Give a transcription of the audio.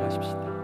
하 십시다.